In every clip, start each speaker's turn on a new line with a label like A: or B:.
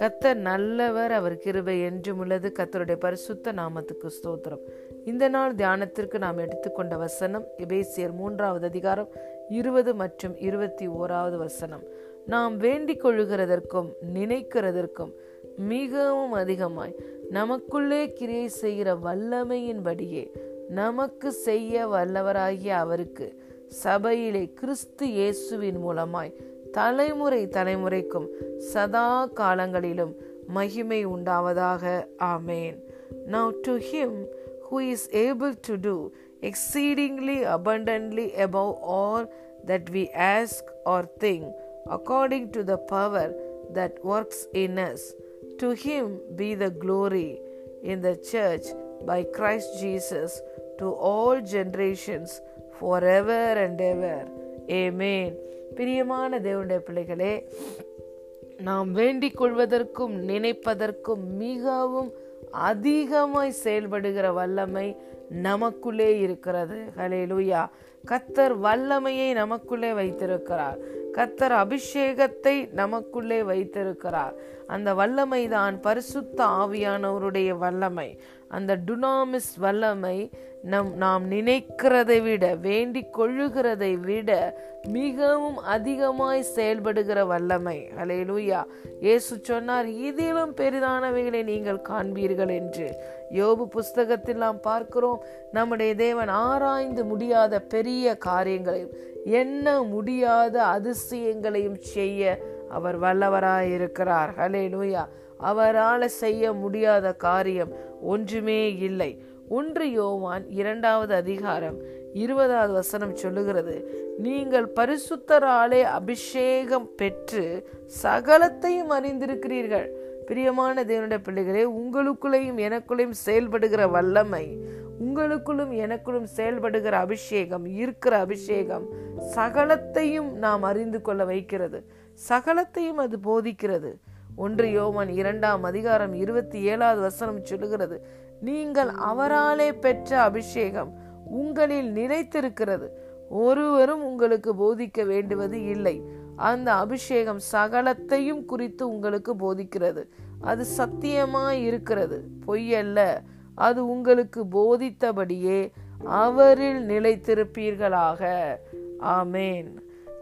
A: கத்தர் நல்லவர் அவர் கிருபை என்றும் உள்ளது. கத்தருடைய பரிசுத்த நாமத்துக்கு ஸ்தோத்திரம். இந்த நாள் தியானத்திற்கு நாம் எடுத்துக்கொண்ட வசனம் எபேசியர் மூன்றாவது அதிகாரம் இருபது மற்றும் இருபத்தி ஓராவது வசனம். நாம் வேண்டிக் கொள்ளுகிறதற்கும் நினைக்கிறதற்கும் மிகவும் அதிகமாய் நமக்குள்ளே கிரியை செய்கிற வல்லமையின்படியே நமக்கு செய்ய வல்லவராகிய அவருக்கு சபையிலே கிறிஸ்து இயேசுவின் மூலமாய் தலைமுறை தலைமுறைக்கும் சதா காலங்களிலும் மகிமை உண்டாவதாக ஆமேன் Now to him who is able to do exceedingly abundantly above all that we ask or think, according to the power that works in us, to him be the glory in the church by Christ Jesus to all generations for ever and ever amen பிரியமான தேவனுடைய பிள்ளைகளே நாம் வேண்டிக் கொள்வதற்கும் நினைப்பதற்கும் மிகவும் அதிகமாய் செயல்படுகிற வல்லமை நமக்குள்ளே இருக்கிறது. ஹலேலூயா கத்தர் வல்லமையை நமக்குள்ளே வைத்திருக்கிறார். கத்தர் அபிஷேகத்தை நமக்குள்ளே வைத்திருக்கிறார். அந்த வல்லமை தான் பரிசுத்த ஆவியானவருடைய வல்லமை. அந்த டுனாமிஸ் வல்லமை நம் நாம் நினைக்கிறதை விட வேண்டிக் கொள்ளுகிறதை விட மிகவும் அதிகமாய் செயல்படுகிற வல்லமை. அலையலூயா இயேசு சொன்னார் இதிலும் பெரிதானவைகளை நீங்கள் காண்பீர்கள் என்று. யோபு புஸ்தகத்தில் நாம் பார்க்கிறோம் நம்முடைய தேவன் ஆராய்ந்து முடியாத பெரிய காரியங்களையும் என்ன முடியாத அதிசயங்களையும் செய்ய அவர் வல்லவராயிருக்கிறார். ஹலே லூயா அவரால் செய்ய முடியாத காரியம் ஒன்றுமே இல்லை. ஒன்று யோவான் இரண்டாவது அதிகாரம் இருபதாவது வசனம் சொல்லுகிறது நீங்கள் பரிசுத்தராலே அபிஷேகம் பெற்று சகலத்தையும் அறிந்திருக்கிறீர்கள். பிரியமான தேவனுடைய பிள்ளைகளே உங்களுக்குள்ளேயும் எனக்குள்ளேயும் செயல்படுகிற வல்லமை உங்களுக்குள்ளும் எனக்குள்ளும் செயல்படுகிற அபிஷேகம் இருக்கிற அபிஷேகம் சகலத்தையும் நாம் அறிந்து கொள்ள வைக்கிறது. சகலத்தையும் அது போதிக்கிறது. ஒன்று யோவன் இரண்டாம் அதிகாரம் இருபத்தி ஏழாவது வசனம் சொல்லுகிறது நீங்கள் அவராலே பெற்ற அபிஷேகம் உங்களில் நிலைத்திருக்கிறது. ஒருவரும் உங்களுக்கு போதிக்க வேண்டுவது இல்லை. அந்த அபிஷேகம் சகலத்தையும் குறித்து உங்களுக்கு போதிக்கிறது. அது சத்தியமாய் இருக்கிறது. பொய்யல்ல. அது உங்களுக்கு போதித்தபடியே அவரில் நிலைத்திருப்பீர்களாக. ஆமேன்.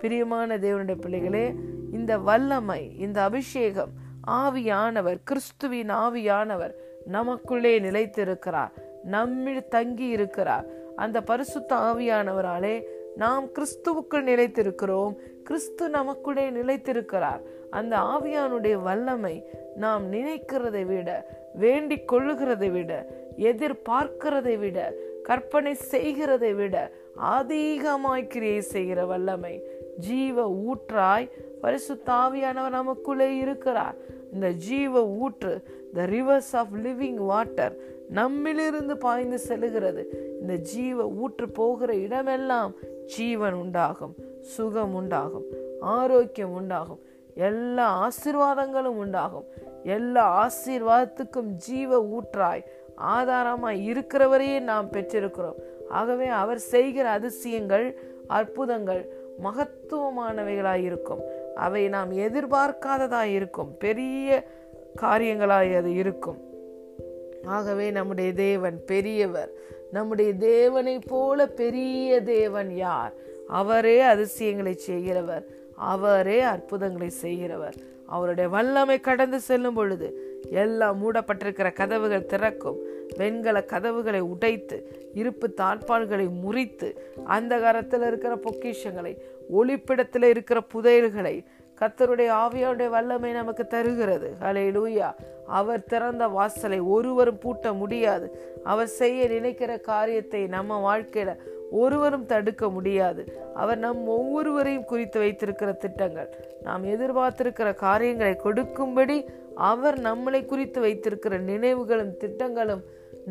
A: பிரியமான தேவனுடைய பிள்ளைகளே இந்த வல்லமை இந்த அபிஷேகம் ஆவியானவர் கிறிஸ்துவின் ஆவியானவர் நமக்குள்ளே நிலைத்திருக்கிறார். நம்மில் தங்கி இருக்கிறார் அந்த பரிசுத்த ஆவியானவராலே நாம் கிறிஸ்துவுக்குள் நிலைத்திருக்கிறோம். கிறிஸ்து நமக்குள்ளே நிலைத்திருக்கிறார். அந்த ஆவியானுடைய வல்லமை நாம் நினைக்கிறதை விட வேண்டிக் கொள்ளுகிறதை விட எதிர்பார்க்கிறதை விட கற்பனை செய்கிறதை விட அதிகமாய் கிரியை செய்கிற வல்லமை ஜீவ ஊற்றாய் பரிசுத்தாவியானவர் நமக்குள்ளே இருக்கிறார். இந்த ஜீவ ஊற்று the rivers of living water நம்மிலிருந்து பாய்ந்து செல்லுகிறது. இந்த ஜீவ ஊற்று போகிற இடமெல்லாம் ஜீவன் உண்டாகும் சுகம் உண்டாகும் ஆரோக்கியம் உண்டாகும் எல்லா ஆசீர்வாதங்களும் உண்டாகும். எல்லா ஆசீர்வாதத்துக்கும் ஜீவ ஊற்றாய் ஆதாரமாய் இருக்கிறவரையே நாம் பெற்றிருக்கிறோம். ஆகவே அவர் செய்கிற அதிசயங்கள் அற்புதங்கள் மகத்துவமானவைகளாய் இருக்கும். அவை நாம் எதிர்பார்க்காததாக இருக்கும். பெரிய காரியங்களாய் அது இருக்கும். ஆகவே நம்முடைய தேவன் பெரியவர். நம்முடைய தேவனை போல பெரிய தேவன் யார்? அவரே அதிசயங்களை செய்கிறவர். அவரே அற்புதங்களை செய்கிறவர். அவருடைய வல்லமை கடந்து செல்லும் பொழுது எல்லாம் மூடப்பட்டிருக்கிற கதவுகள் திறக்கும். வெண்கல கதவுகளை உடைத்து இருப்பு தாழ்பாள்களை முறித்து அந்த காலத்தில் இருக்கிற பொக்கிஷங்களை ஒளிப்பிடத்தில் இருக்கிற புதையல்களை கத்தருடைய ஆவியாருடைய வல்லமை நமக்கு தருகிறது. ஹலே லூயா அவர் திறந்த வாசலை ஒருவரும் பூட்ட முடியாது. அவர் செய்ய நினைக்கிற காரியத்தை நம்ம வாழ்க்கையில ஒருவரும் தடுக்க முடியாது. அவர் நம் ஒவ்வொருவரையும் குறித்து வைத்திருக்கிற திட்டங்கள். நாம் எதிர்பார்த்திருக்கிற காரியங்களை கொடுக்கும்படி அவர் நம்மளை குறித்து வைத்திருக்கிற நினைவுகளும் திட்டங்களும்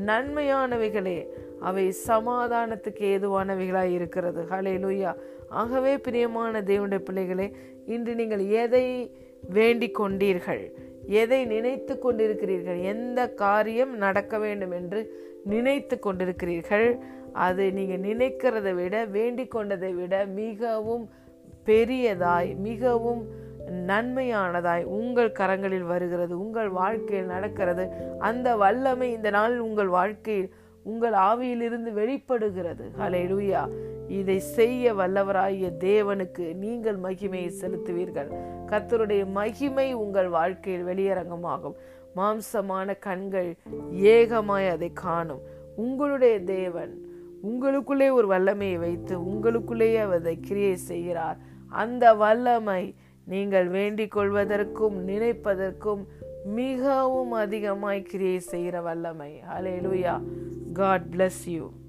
A: நன்மையானவைகளே. அவை சமாதானத்துக்கு ஏதுவானவைகளாய் இருக்கிறது. ஹலே லூயா ஆகவே பிரியமான தேவனுடைய பிள்ளைகளே இன்று நீங்கள் எதை வேண்டிக் கொண்டீர்கள்? எதை நினைத்து கொண்டிருக்கிறீர்கள்? எந்த காரியம் நடக்க வேண்டும் என்று நினைத்து கொண்டிருக்கிறீர்கள்? அது நீங்கள் நினைக்கிறதை விட வேண்டிக் கொண்டதை விட மிகவும் பெரியதாய் மிகவும் நன்மையானதாய் உங்கள் கரங்களில் வருகிறது உங்கள் வாழ்க்கையில் நடக்கிறது. அந்த வல்லமை இந்த நாள் உங்கள் வாழ்க்கையில் உங்கள் ஆவியிலிருந்து வெளிப்படுகிறது. ஹலெலுயா இதை செய்ய வல்லவராகிய தேவனுக்கு நீங்கள் மகிமையை செலுத்துவீர்கள். கத்தருடைய மகிமை உங்கள் வாழ்க்கையில் வெளியரங்கமாகும். மாம்சமான கண்கள் ஏகமாய் அதை காணும். உங்களுடைய தேவன் உங்களுக்குள்ளே ஒரு வல்லமையை வைத்து உங்களுக்குள்ளேயே அதை கிரியை செய்கிறார். அந்த வல்லமை நீங்கள் வேண்டிக் கொள்வதற்கும் நினைப்பதற்கும் மிகவும் அதிகமாய் கிரியை செய்கிற வல்லமை. அலையலுயா God bless you